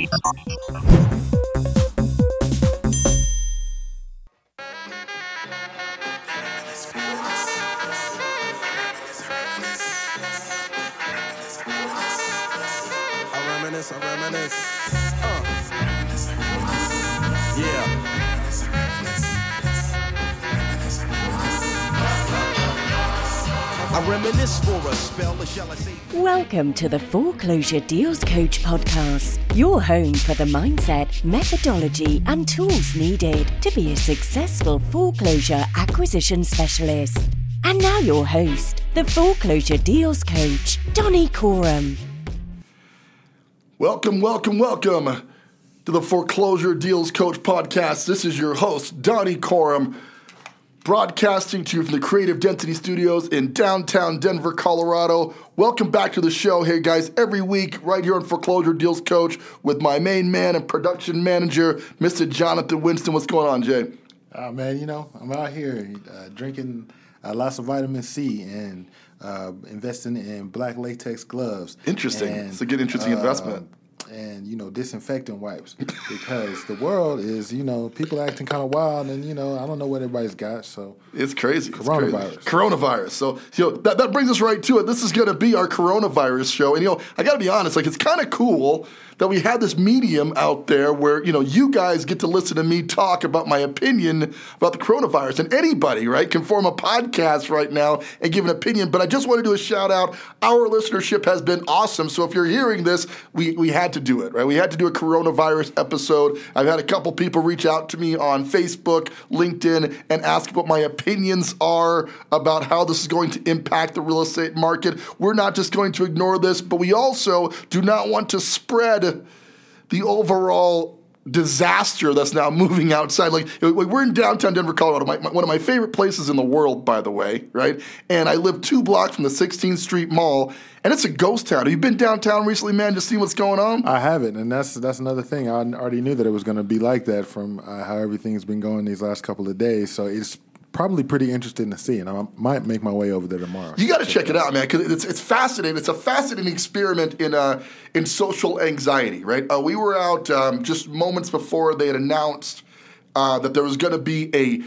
Uh. I reminisce for a spell, or shall I say? Welcome to the Foreclosure Deals Coach podcast, your home for the mindset, methodology, and tools needed to be a successful foreclosure acquisition specialist. And now, your host, the Foreclosure Deals Coach, Donny Coram. Welcome, welcome, welcome to the Foreclosure Deals Coach podcast. This is your host, Donny Coram, broadcasting to you from the Creative Density Studios in downtown Denver, Colorado. Welcome back to the show. Hey guys, every week right here on Foreclosure Deals Coach with my main man and production manager, Mr. Jonathan Winston. What's going on, Jay? Oh man, you know I'm out here uh, drinking uh, lots of vitamin C and uh, investing in black latex gloves. Interesting. And, It's a good, interesting uh, investment. And you know disinfectant wipes because the world is you know people acting kind of wild and you know I don't know what everybody's got so It's crazy. It's Coronavirus. crazy. Coronavirus. So, you know, that, that brings us right to it. This is going to be our coronavirus show. And, you know, I got to be honest, like, it's kind of cool that we have this medium out there where, you know, you guys get to listen to me talk about my opinion about the coronavirus. And anybody, right, can form a podcast right now and give an opinion. But I just want to do a shout out. Our listenership has been awesome. So if you're hearing this, we, we had to do it, right? We had to do a coronavirus episode. I've had a couple people reach out to me on Facebook, LinkedIn, and ask what my opinions are about how this is going to impact the real estate market. We're not just going to ignore this, but we also do not want to spread the overall disaster that's now moving outside. Like we're in downtown Denver, Colorado, my, my- one of my favorite places in the world, by the way, right? And I live two blocks from the 16th Street Mall, and it's a ghost town. Have you been downtown recently, man? Just see what's going on? I haven't and that's that's another thing I already knew that it was going to be like that from uh, how everything's been going these last couple of days so it's probably pretty interesting to see and I might make my way over there tomorrow. You got to check it out, man, because it's it's fascinating. It's a fascinating experiment in uh in social anxiety, right? Uh, we were out um, just moments before they had announced uh, that there was going to be a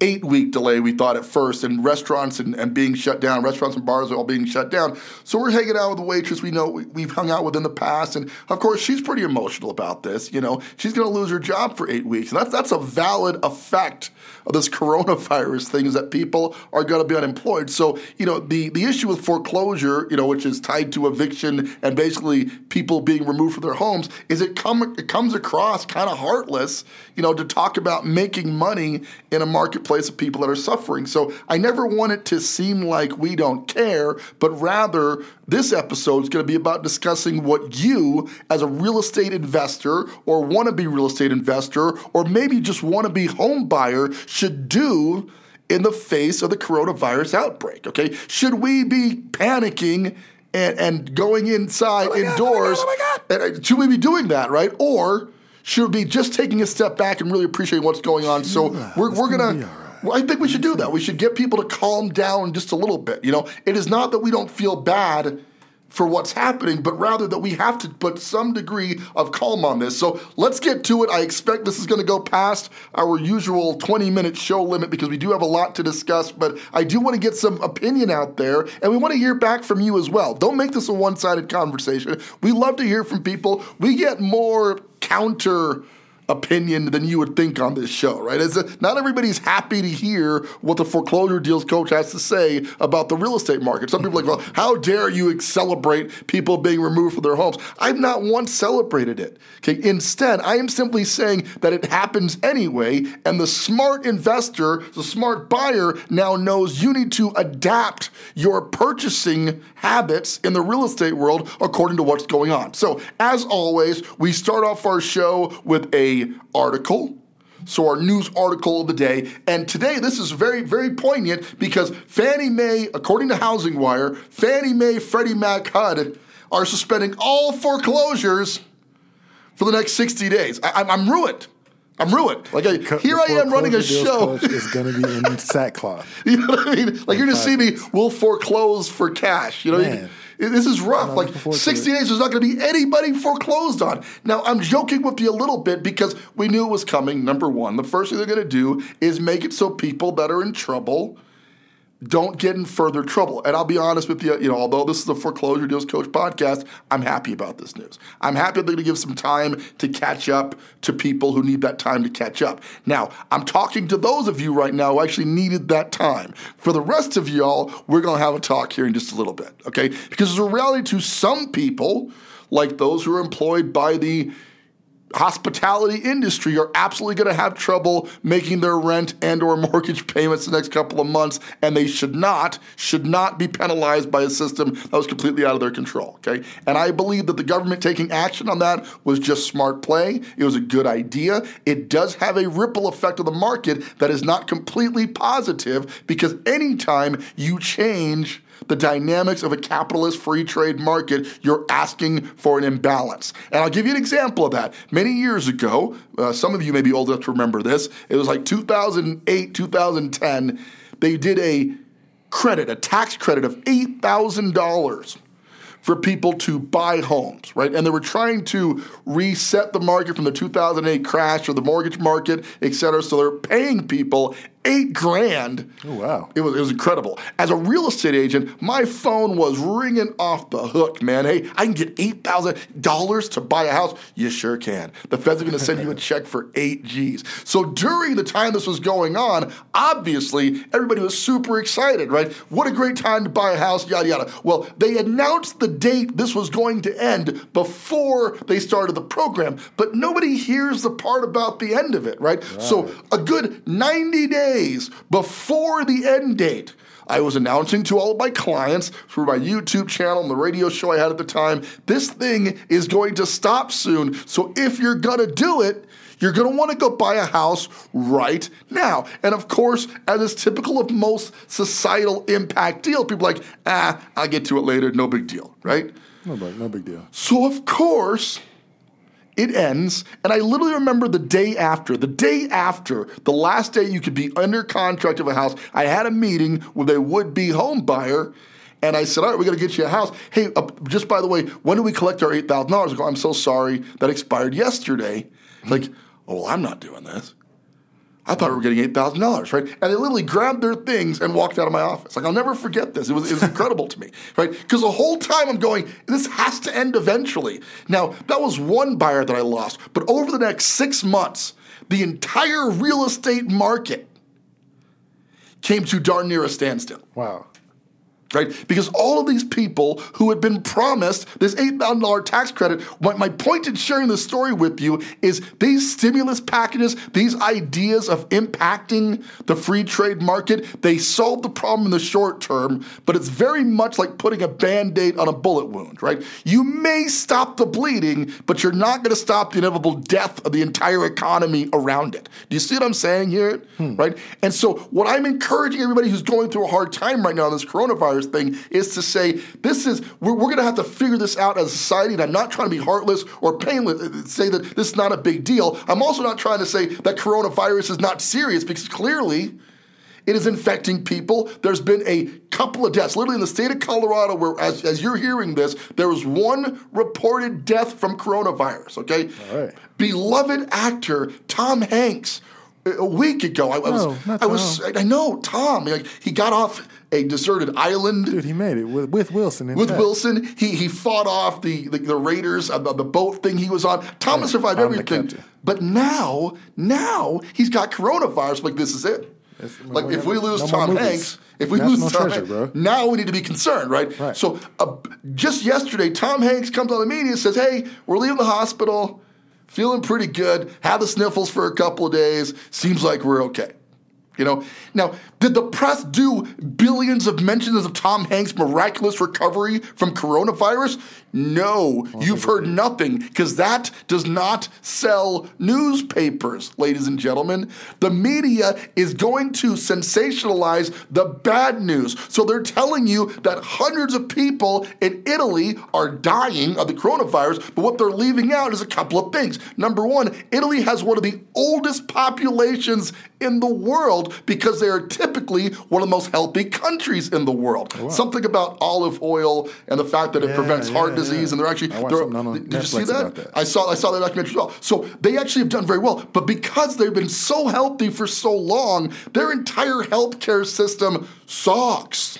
eight week delay. We thought at first, and restaurants and, and being shut down, restaurants and bars are all being shut down. So we're hanging out with a waitress we know we, we've hung out with in the past, and of course she's pretty emotional about this. You know, she's going to lose her job for eight weeks, and that's that's a valid effect of this coronavirus thing is that people are going to be unemployed. So, you know, the, the issue with foreclosure, you know, which is tied to eviction and basically people being removed from their homes, is it come it comes across kind of heartless, you know, to talk about making money in a marketplace of people that are suffering. So I never want it to seem like we don't care, but rather this episode is going to be about discussing what you, as a real estate investor or wannabe real estate investor, or maybe just wannabe home buyer, should do in the face of the coronavirus outbreak. Okay, should we be panicking? And, and going inside indoors, and, uh, should we be doing that, right? Or should be just taking a step back and really appreciating what's going on? So we're, we're gonna gonna, be all right. well, I think we should do that. We should get people to calm down just a little bit. You know, it is not that we don't feel bad for what's happening, but rather that we have to put some degree of calm on this. So let's get to it. I expect this is going to go past our usual 20 minute show limit because we do have a lot to discuss, but I do want to get some opinion out there and we want to hear back from you as well. Don't make this a one sided conversation. We love to hear from people. We get more counter opinion than you would think on this show, right? It's a, not everybody's happy to hear what the foreclosure deals coach has to say about the real estate market. Some people are like, well, how dare you celebrate people being removed from their homes? I've not once celebrated it. Okay, instead, I am simply saying that it happens anyway, and the smart investor, the smart buyer now knows you need to adapt your purchasing habits in the real estate world according to what's going on. So, as always, we start off our show with a article. So our news article of the day, and today this is very, very poignant because Fannie Mae, according to Housing Wire, Fannie Mae, Freddie Mac, HUD are suspending all foreclosures for the next 60 days. I, I'm, I'm ruined. I'm ruined. Like I, Co- here I am running a show. is going to be in sackcloth. You know what I mean? Like you're gonna see me, we'll foreclose for cash. You know, Man. This is rough. Like looking forward to 60 days, there's not going to be anybody foreclosed on. Now, I'm joking with you a little bit because we knew it was coming. Number one, the first thing they're going to do is make it so people that are in trouble don't get in further trouble. And I'll be honest with you, you know, although this is a Foreclosure Deals Coach podcast, I'm happy about this news. I'm happy they're going to give some time to catch up to people who need that time to catch up. Now, I'm talking to those of you right now who actually needed that time. For the rest of y'all, we're going to have a talk here in just a little bit, okay? Because there's a reality to some people, like those who are employed by the hospitality industry are absolutely going to have trouble making their rent and or mortgage payments the next couple of months and they should not should not be penalized by a system that was completely out of their control okay? And i believe that the government taking action on that was just smart play. It was a good idea. It does have a ripple effect on the market that is not completely positive because anytime you change the dynamics of a capitalist free trade market, you're asking for an imbalance. And I'll give you an example of that. Many years ago, uh, some of you may be old enough to remember this, it was like 2008, 2010, they did a credit, a tax credit of $8,000 for people to buy homes, right? And they were trying to reset the market from the 2008 crash or the mortgage market, et cetera. So they're paying people eight grand. Oh, wow. It was, it was incredible. As a real estate agent, my phone was ringing off the hook, man. Hey, I can get $8,000 to buy a house. You sure can. The feds are going to send you a check for eight G's. So during the time this was going on, obviously, everybody was super excited, right? What a great time to buy a house, yada, yada. Well, they announced the date this was going to end before they started the program, but nobody hears the part about the end of it, right? So a good 90 days before the end date, I was announcing to all of my clients through my YouTube channel and the radio show I had at the time, this thing is going to stop soon. So if you're going to do it, you're going to want to go buy a house right now. And of course, as is typical of most societal impact deals, people are like, ah, I'll get to it later, no big deal, right? No, no big deal. So, of course, it ends. And I literally remember the day after, the day after, the last day you could be under contract of a house, I had a meeting with a would be home buyer. And I said, all right, we're going to get you a house. Hey, uh, just by the way, when do we collect our $8,000? I go, I'm so sorry. That expired yesterday. Like, oh, well, I'm not doing this. I thought we were getting eight thousand dollars, right? And they literally grabbed their things and walked out of my office. Like I'll never forget this. It was it was incredible to me, right? Because the whole time I'm going, this has to end eventually. Now that was one buyer that I lost, but over the next six months, the entire real estate market came to darn near a standstill Wow. Right? Because all of these people who had been promised this $8,000 tax credit, my, point in sharing this story with you is these stimulus packages, these ideas of impacting the free trade market, they solve the problem in the short term, but it's very much like putting a band aid on a bullet wound, right? You may stop the bleeding, but you're not going to stop the inevitable death of the entire economy around it. Do you see what I'm saying here? Hmm. Right? And so, what I'm encouraging everybody who's going through a hard time right now in this coronavirus thing is to say, this is, we're, we're going to have to figure this out as a society. And I'm not trying to be heartless or painless, uh, say that this is not a big deal. I'm also not trying to say that coronavirus is not serious because clearly, it is infecting people. There's been a couple of deaths, literally in the state of Colorado, where, as, as you're hearing this, there was one reported death from coronavirus, okay? All right. Beloved actor Tom Hanks, a a week ago, I, I was, I was, I know, Tom, like, he got off a deserted island. Dude, he made it with, with Wilson. With. Wilson, he he fought off the the, the Raiders, uh, the, the boat thing he was on. Thomas survived I'm everything, but now now he's got coronavirus. Like this is it. It's- like if we lose no Tom. Hanks, if we National lose Tom treasure, Hanks, bro. now we need to be concerned, right? Right. So uh, just yesterday, Tom Hanks comes on the media and says, "Hey, we're leaving the hospital, feeling pretty good. Had the sniffles for a couple of days. Seems like we're okay." You know, now did the press do billions of mentions of Tom Hanks' miraculous recovery from coronavirus? No, you've heard nothing because that does not sell newspapers, ladies and gentlemen. The media is going to sensationalize the bad news. So they're telling you that hundreds of people in Italy are dying of the coronavirus, but what they're leaving out is a couple of things. Number one, Italy has one of the oldest populations in the world. World because they are typically one of the most healthy countries in the world. Something about olive oil and the fact that it Yeah, prevents heart yeah, disease, yeah. and they're actually. They're- did you see that? that. I saw I saw that documentary as well. So they actually have done very well, but because they've been so healthy for so long, their entire healthcare system sucks.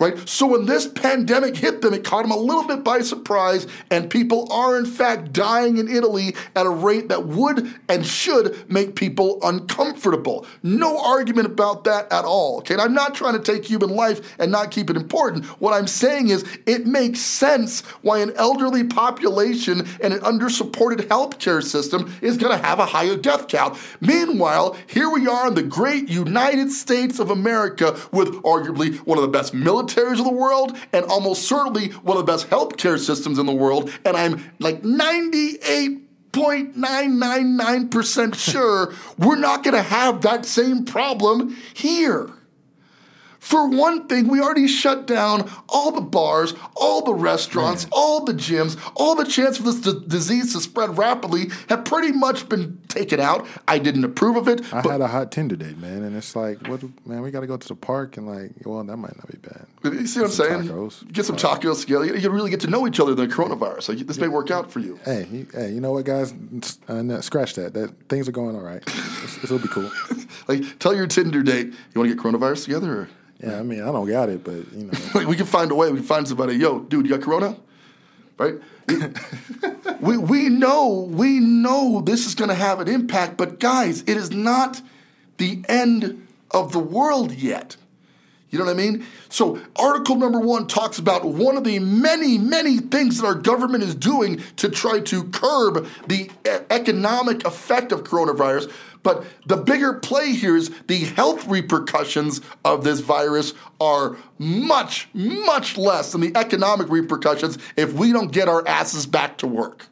Right? So when this pandemic hit them, it caught them a little bit by surprise, and people are in fact dying in Italy at a rate that would and should make people uncomfortable. No argument about that at all. Okay, and I'm not trying to take human life and not keep it important. What I'm saying is it makes sense why an elderly population and an undersupported healthcare system is going to have a higher death count. Meanwhile, here we are in the great United States of America with arguably one of the best militaries of the world and almost certainly one of the best healthcare systems in the world. And I'm like 98 0.999% sure we're not going to have that same problem here. For one thing, we already shut down all the bars, all the restaurants, all the gyms, all the chance for this d- disease to spread rapidly have pretty much been taken out. I didn't approve of it, I had a hot Tinder date, man, and it's like, what, man? We got to go to the park and like, well, that might not be bad. you see what I'm saying? tacos. Get some tacos together. You, you really get to know each other than coronavirus. Like, this may work out for you. Hey, you, hey, you know what, guys? Uh, no, scratch that. That things are going all right. It'll be cool. Like, tell your Tinder date you want to get coronavirus together. Or? Yeah, I mean, I don't got it, but you know, Like, we can find a way. We can find somebody. Yo, dude, you got corona? Right? we we know we know this is going to have an impact, but guys, it is not the end of the world yet. You know what I mean? So, article number one talks about one of the many, many things that our government is doing to try to curb the economic effect of coronavirus. But the bigger play here is the health repercussions of this virus are much, much less than the economic repercussions if we don't get our asses back to work.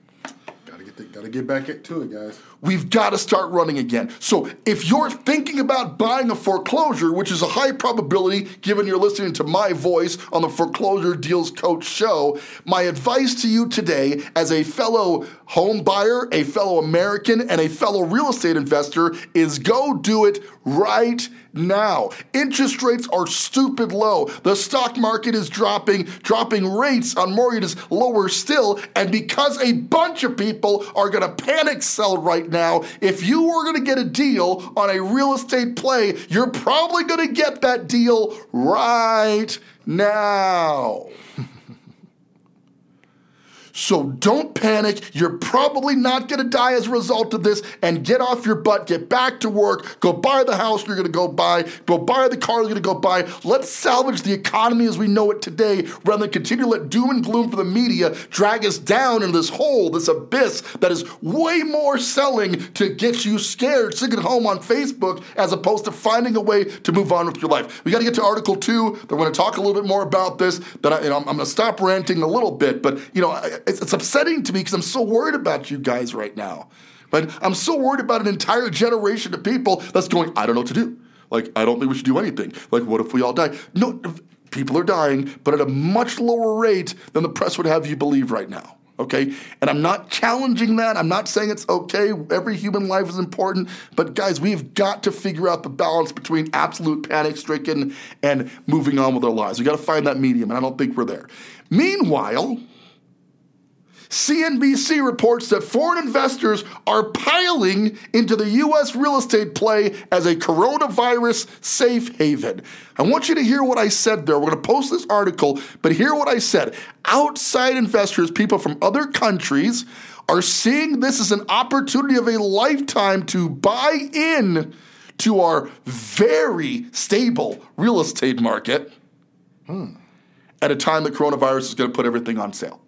gotta get the, gotta get back to it, guys. We've got to start running again. So, if you're thinking about buying a foreclosure, which is a high probability given you're listening to my voice on the Foreclosure Deals Coach show, my advice to you today, as a fellow home buyer, a fellow American, and a fellow real estate investor, is go do it right now. Interest rates are stupid low. The stock market is dropping, dropping rates on mortgages lower still. And because a bunch of people are going to panic sell right now, if you were going to get a deal on a real estate play, you're probably going to get that deal right now. So don't panic. You're probably not going to die as a result of this. And get off your butt. Get back to work. Go buy the house you're going to go buy. Go buy the car you're going to go buy. Let's salvage the economy as we know it today rather than continue to let doom and gloom for the media drag us down into this hole, this abyss that is way more selling to get you scared, sitting at home on Facebook as opposed to finding a way to move on with your life. We got to get to Article 2. They're going to talk a little bit more about this. That I, I'm going to stop ranting a little bit, but you know, I- it's, it's upsetting to me because I'm so worried about you guys right now. But I'm so worried about an entire generation of people that's going, I don't know what to do. Like, I don't think we should do anything. Like, what if we all die? No, people are dying, but at a much lower rate than the press would have you believe right now. Okay? And I'm not challenging that. I'm not saying it's okay. Every human life is important. But guys, we've got to figure out the balance between absolute panic stricken and moving on with our lives. We've got to find that medium, and I don't think we're there. Meanwhile, CNBC reports that foreign investors are piling into the U.S. real estate play as a coronavirus safe haven. I want you to hear what I said there. We're going to post this article, but hear what I said. Outside investors, people from other countries, are seeing this as an opportunity of a lifetime to buy in to our very stable real estate market hmm. at a time that coronavirus is going to put everything on sale.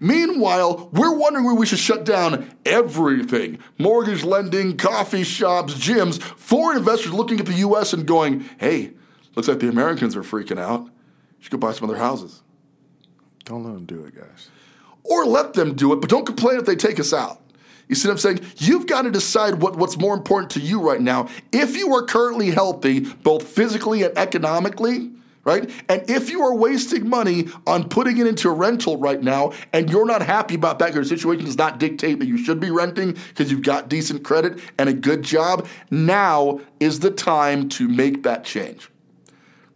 Meanwhile, we're wondering where we should shut down everything mortgage lending, coffee shops, gyms. Foreign investors looking at the US and going, hey, looks like the Americans are freaking out. You should go buy some other houses. Don't let them do it, guys. Or let them do it, but don't complain if they take us out. You see what I'm saying? You've got to decide what, what's more important to you right now. If you are currently healthy, both physically and economically, right? And if you are wasting money on putting it into a rental right now and you're not happy about that, your situation does not dictate that you should be renting because you've got decent credit and a good job, now is the time to make that change.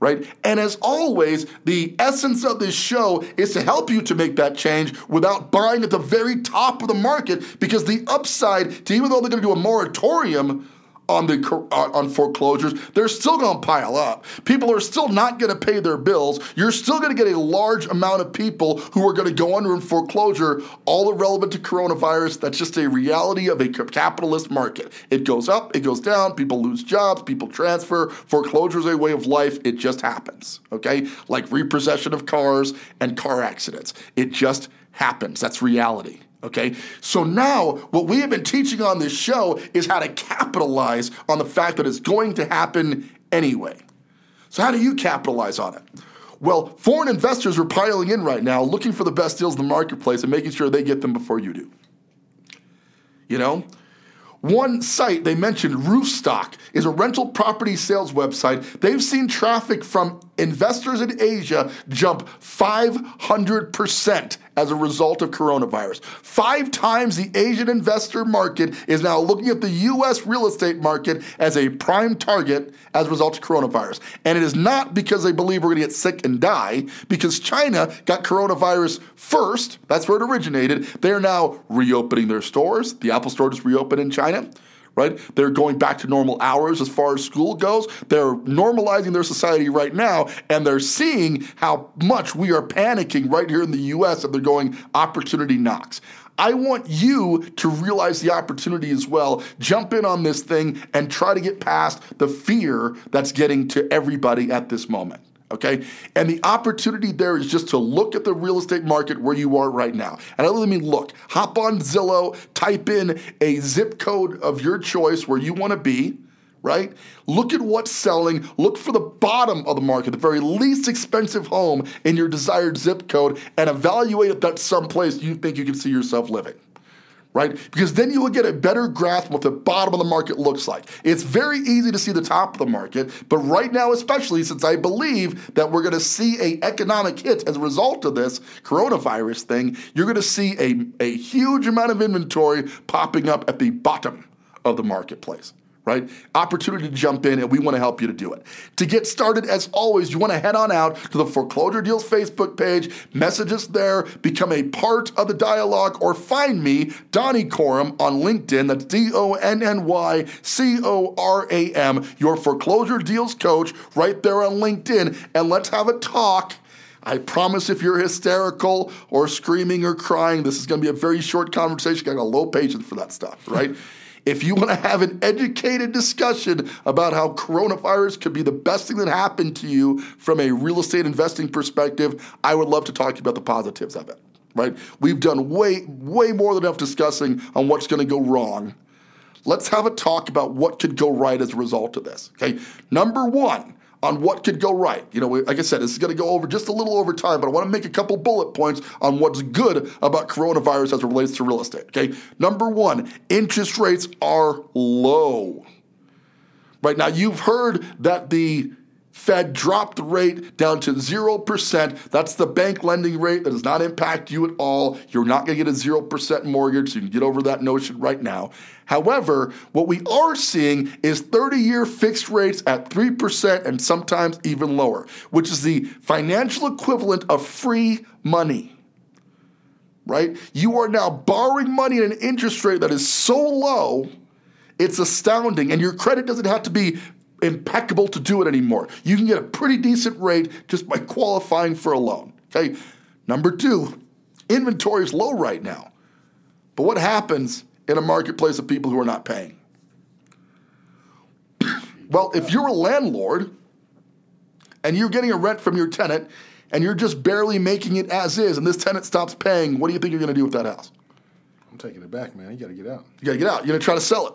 Right? And as always, the essence of this show is to help you to make that change without buying at the very top of the market because the upside to even though they're going to do a moratorium on the uh, on foreclosures, they're still going to pile up. People are still not going to pay their bills. You're still going to get a large amount of people who are going to go under in foreclosure, all irrelevant to coronavirus. That's just a reality of a capitalist market. It goes up, it goes down, people lose jobs, people transfer. Foreclosure is a way of life. It just happens, okay? Like repossession of cars and car accidents. It just happens. That's reality. Okay, so now what we have been teaching on this show is how to capitalize on the fact that it's going to happen anyway. So, how do you capitalize on it? Well, foreign investors are piling in right now looking for the best deals in the marketplace and making sure they get them before you do. You know? One site they mentioned, Roofstock, is a rental property sales website. They've seen traffic from investors in Asia jump 500% as a result of coronavirus. Five times the Asian investor market is now looking at the US real estate market as a prime target as a result of coronavirus. And it is not because they believe we're going to get sick and die, because China got coronavirus first. That's where it originated. They are now reopening their stores. The Apple Store just reopened in China right? They're going back to normal hours as far as school goes. They're normalizing their society right now, and they're seeing how much we are panicking right here in the US, and they're going, opportunity knocks. I want you to realize the opportunity as well. Jump in on this thing and try to get past the fear that's getting to everybody at this moment okay? And the opportunity there is just to look at the real estate market where you are right now. And I really mean look, hop on Zillow, type in a zip code of your choice where you want to be. Right? Look at what's selling. Look for the bottom of the market, the very least expensive home in your desired zip code, and evaluate if that's someplace you think you can see yourself living right? Because then you will get a better grasp of what the bottom of the market looks like. It's very easy to see the top of the market, but right now, especially since I believe that we're going to see a economic hit as a result of this coronavirus thing, you're going to see a, a huge amount of inventory popping up at the bottom of the marketplace right? Opportunity to jump in, and we want to help you to do it. To get started, as always, you want to head on out to the Foreclosure Deals Facebook page, message us there, become a part of the dialogue, or find me, Donny Coram, on LinkedIn. That's D O N N Y C O R A M, your foreclosure deals coach, right there on LinkedIn, and let's have a talk. I promise if you're hysterical or screaming or crying, this is going to be a very short conversation. I got a low patience for that stuff, right? If you want to have an educated discussion about how coronavirus could be the best thing that happened to you from a real estate investing perspective, I would love to talk to you about the positives of it. Right? We've done way, way more than enough discussing on what's going to go wrong. Let's have a talk about what could go right as a result of this. Okay. Number one, on what could go right. You know, like I said, this is going to go over just a little over time, but I want to make a couple bullet points on what's good about coronavirus as it relates to real estate. Okay. Number one, interest rates are low. Right now, you've heard that the Fed dropped the rate down to 0%. That's the bank lending rate that does not impact you at all. You're not going to get a 0% mortgage, you can get over that notion right now. However, what we are seeing is 30 year fixed rates at 3% and sometimes even lower, which is the financial equivalent of free money. Right? You are now borrowing money at an interest rate that is so low, it's astounding. And your credit doesn't have to be impeccable to do it anymore. You can get a pretty decent rate just by qualifying for a loan. Okay. Number two, inventory is low right now. But what happens in a marketplace of people who are not paying? well, if you're a landlord and you're getting a rent from your tenant and you're just barely making it as is and this tenant stops paying, what do you think you're going to do with that house? I'm taking it back, man. You got to get out. You got to get out. You're going to try to sell it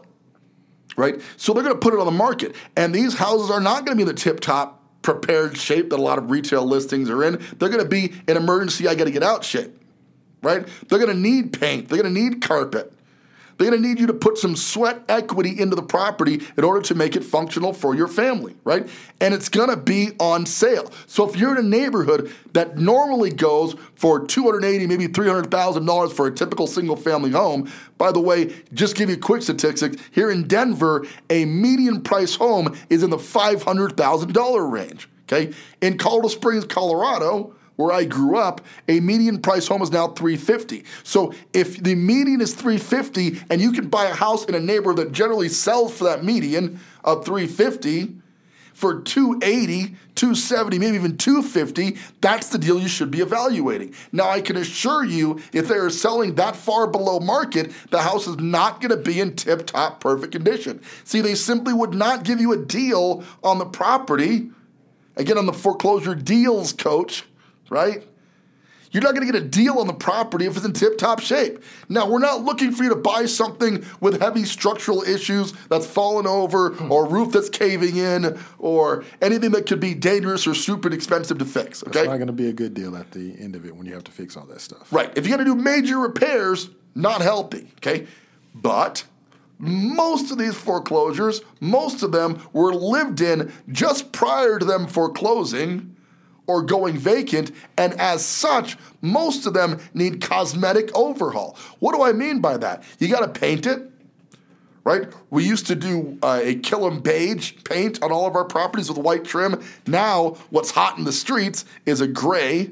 right? So they're going to put it on the market. And these houses are not going to be in the tip top prepared shape that a lot of retail listings are in. They're going to be in emergency, I got to get out shape, right? They're going to need paint, they're going to need carpet. They're going to need you to put some sweat equity into the property in order to make it functional for your family, right? And it's going to be on sale. So if you're in a neighborhood that normally goes for 280, maybe $300,000 for a typical single family home, by the way, just give you a quick statistic, here in Denver, a median price home is in the $500,000 range, okay? In Colorado Springs, Colorado, where I grew up, a median price home is now 350. So if the median is 350 and you can buy a house in a neighborhood that generally sells for that median of 350 for 280, 270, maybe even 250, that's the deal you should be evaluating. Now I can assure you if they are selling that far below market, the house is not going to be in tip-top perfect condition. See, they simply would not give you a deal on the property. Again, on the foreclosure deals coach right? You're not going to get a deal on the property if it's in tip top shape. Now, we're not looking for you to buy something with heavy structural issues that's fallen over or roof that's caving in or anything that could be dangerous or super expensive to fix. Okay? It's not going to be a good deal at the end of it when you have to fix all that stuff. Right. If you got to do major repairs, not healthy. Okay. But most of these foreclosures, most of them were lived in just prior to them foreclosing or going vacant, and as such, most of them need cosmetic overhaul. What do I mean by that? You got to paint it, right? We used to do uh, a Kilim beige paint on all of our properties with white trim. Now, what's hot in the streets is a gray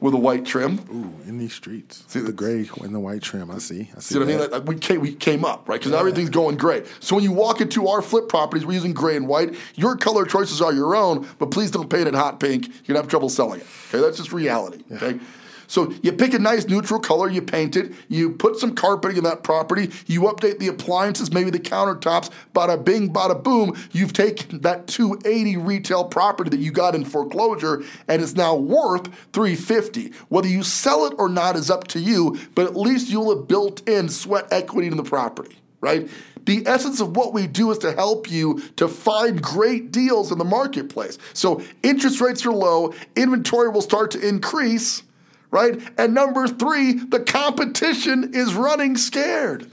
with a white trim. Ooh, in these streets. See the gray and the white trim. I see. I see, see what I mean? Like, we came, we came up right because yeah. everything's going gray. So when you walk into our flip properties, we're using gray and white. Your color choices are your own, but please don't paint it hot pink. You're gonna have trouble selling it. Okay, that's just reality. Yeah. Okay. So you pick a nice neutral color, you paint it, you put some carpeting in that property, you update the appliances, maybe the countertops, bada bing, bada boom. You've taken that 280 retail property that you got in foreclosure and it's now worth 350. Whether you sell it or not is up to you, but at least you'll have built in sweat equity in the property, right? The essence of what we do is to help you to find great deals in the marketplace. So interest rates are low, inventory will start to increase right? And number three, the competition is running scared.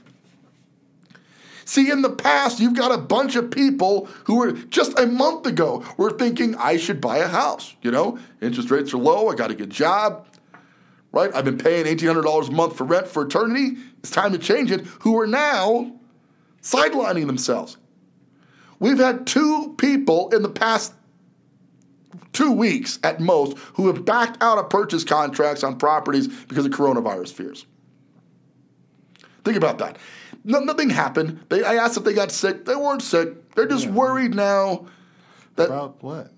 See, in the past, you've got a bunch of people who were just a month ago were thinking, I should buy a house. You know, interest rates are low, I got a good job, right? I've been paying $1,800 a month for rent for eternity. It's time to change it. Who are now sidelining themselves. We've had two people in the past two weeks at most who have backed out of purchase contracts on properties because of coronavirus fears. Think about that. No, nothing happened. They, I asked if they got sick. They weren't sick. They're just yeah. worried now that about what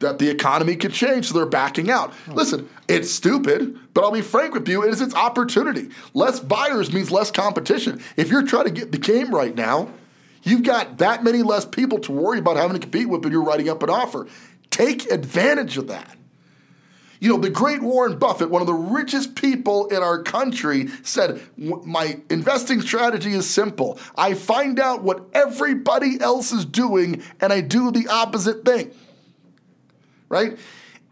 that the economy could change, so they're backing out. Oh. Listen, it's stupid, but I'll be frank with you. It is its opportunity. Less buyers means less competition. If you're trying to get the game right now, you've got that many less people to worry about having to compete with when you're writing up an offer. Take advantage of that. You know, the great Warren Buffett, one of the richest people in our country, said, My investing strategy is simple. I find out what everybody else is doing and I do the opposite thing. Right?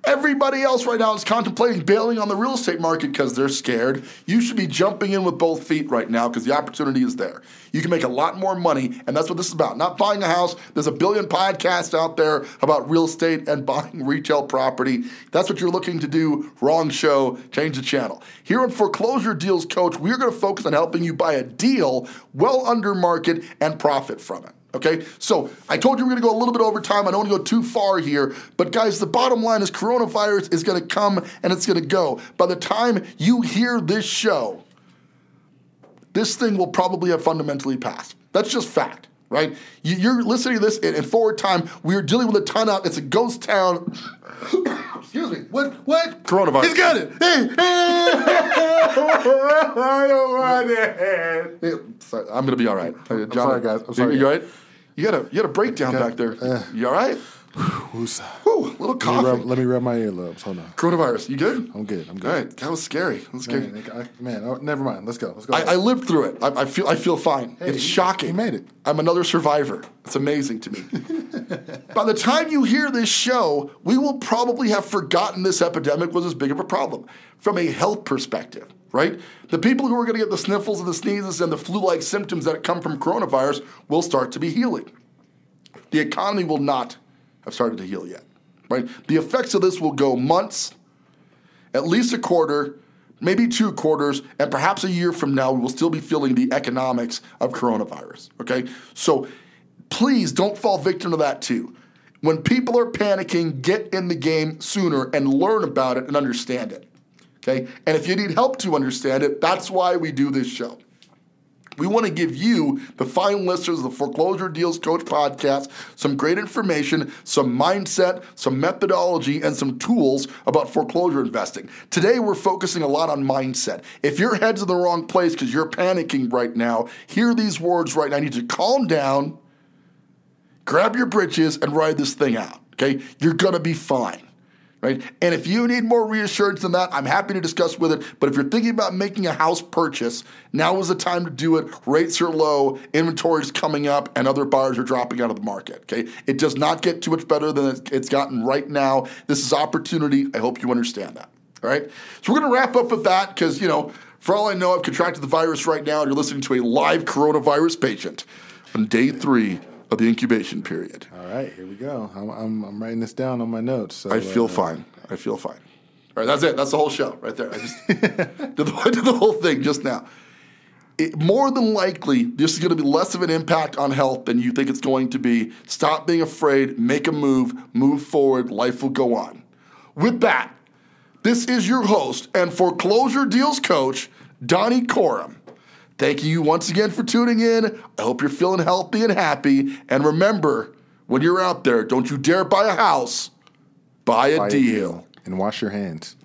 Everybody else right now is contemplating bailing on the real estate market because they're scared. You should be jumping in with both feet right now because the opportunity is there. You can make a lot more money, and that's what this is about. Not buying a house. There's a billion podcasts out there about real estate and buying retail property. that's what you're looking to do. Wrong show. Change the channel. Here on Foreclosure Deals Coach, we're going to focus on helping you buy a deal well under market and profit from it. Okay, so I told you we're going to go a little bit over time. I don't want to go too far here, but guys, the bottom line is coronavirus is going to come and it's going to go. By the time you hear this show, this thing will probably have fundamentally passed. That's just fact, right? You're listening to this in forward time. We're dealing with a ton out. It's a ghost town. Excuse me. What? What? Coronavirus. He's got it. Hey, I don't want it. I'm gonna be all right. John, I'm sorry, guys. I'm sorry. You, you all right? You got a you got a breakdown back there. Uh, you all right? Who's Whew, little coffee. Let me, rub, let me rub my earlobes. Hold on. Coronavirus. You good? I'm good. I'm good. All right. That was scary. That was scary. Man, I, man oh, never mind. Let's go. Let's go. I, I lived through it. I, I, feel. I feel fine. Hey, it's shocking. You made it. I'm another survivor. It's amazing to me. By the time you hear this show, we will probably have forgotten this epidemic was as big of a problem from a health perspective. right? The people who are going to get the sniffles and the sneezes and the flu like symptoms that come from coronavirus will start to be healing. The economy will not have started to heal yet, right? The effects of this will go months, at least a quarter, maybe two quarters, and perhaps a year from now, we will still be feeling the economics of coronavirus, okay? So please don't fall victim to that too. When people are panicking, get in the game sooner and learn about it and understand it. Okay? And if you need help to understand it, that's why we do this show. We want to give you, the fine listeners of the Foreclosure Deals Coach podcast, some great information, some mindset, some methodology, and some tools about foreclosure investing. Today, we're focusing a lot on mindset. If your head's in the wrong place because you're panicking right now, hear these words right now. I need to calm down grab your britches and ride this thing out. Okay, you're gonna be fine. Right? And if you need more reassurance than that, I'm happy to discuss with it. But if you're thinking about making a house purchase, now is the time to do it. Rates are low, inventory is coming up, and other buyers are dropping out of the market. Okay, it does not get too much better than it's gotten right now. This is opportunity. I hope you understand that. All right, so we're gonna wrap up with that because you know, for all I know, I've contracted the virus right now, and you're listening to a live coronavirus patient on day three of the incubation period. All right, here we go. I'm, I'm, I'm writing this down on my notes. So, I feel uh, fine. I feel fine. All right, that's it. That's the whole show right there. I just did, the, I did the whole thing just now. It, more than likely, this is going to be less of an impact on health than you think it's going to be. Stop being afraid, make a move, move forward, life will go on. With that, this is your host and foreclosure deals coach, Donny Coram. Thank you once again for tuning in. I hope you're feeling healthy and happy. And remember, when you're out there, don't you dare buy a house, buy a buy a deal. And wash your hands.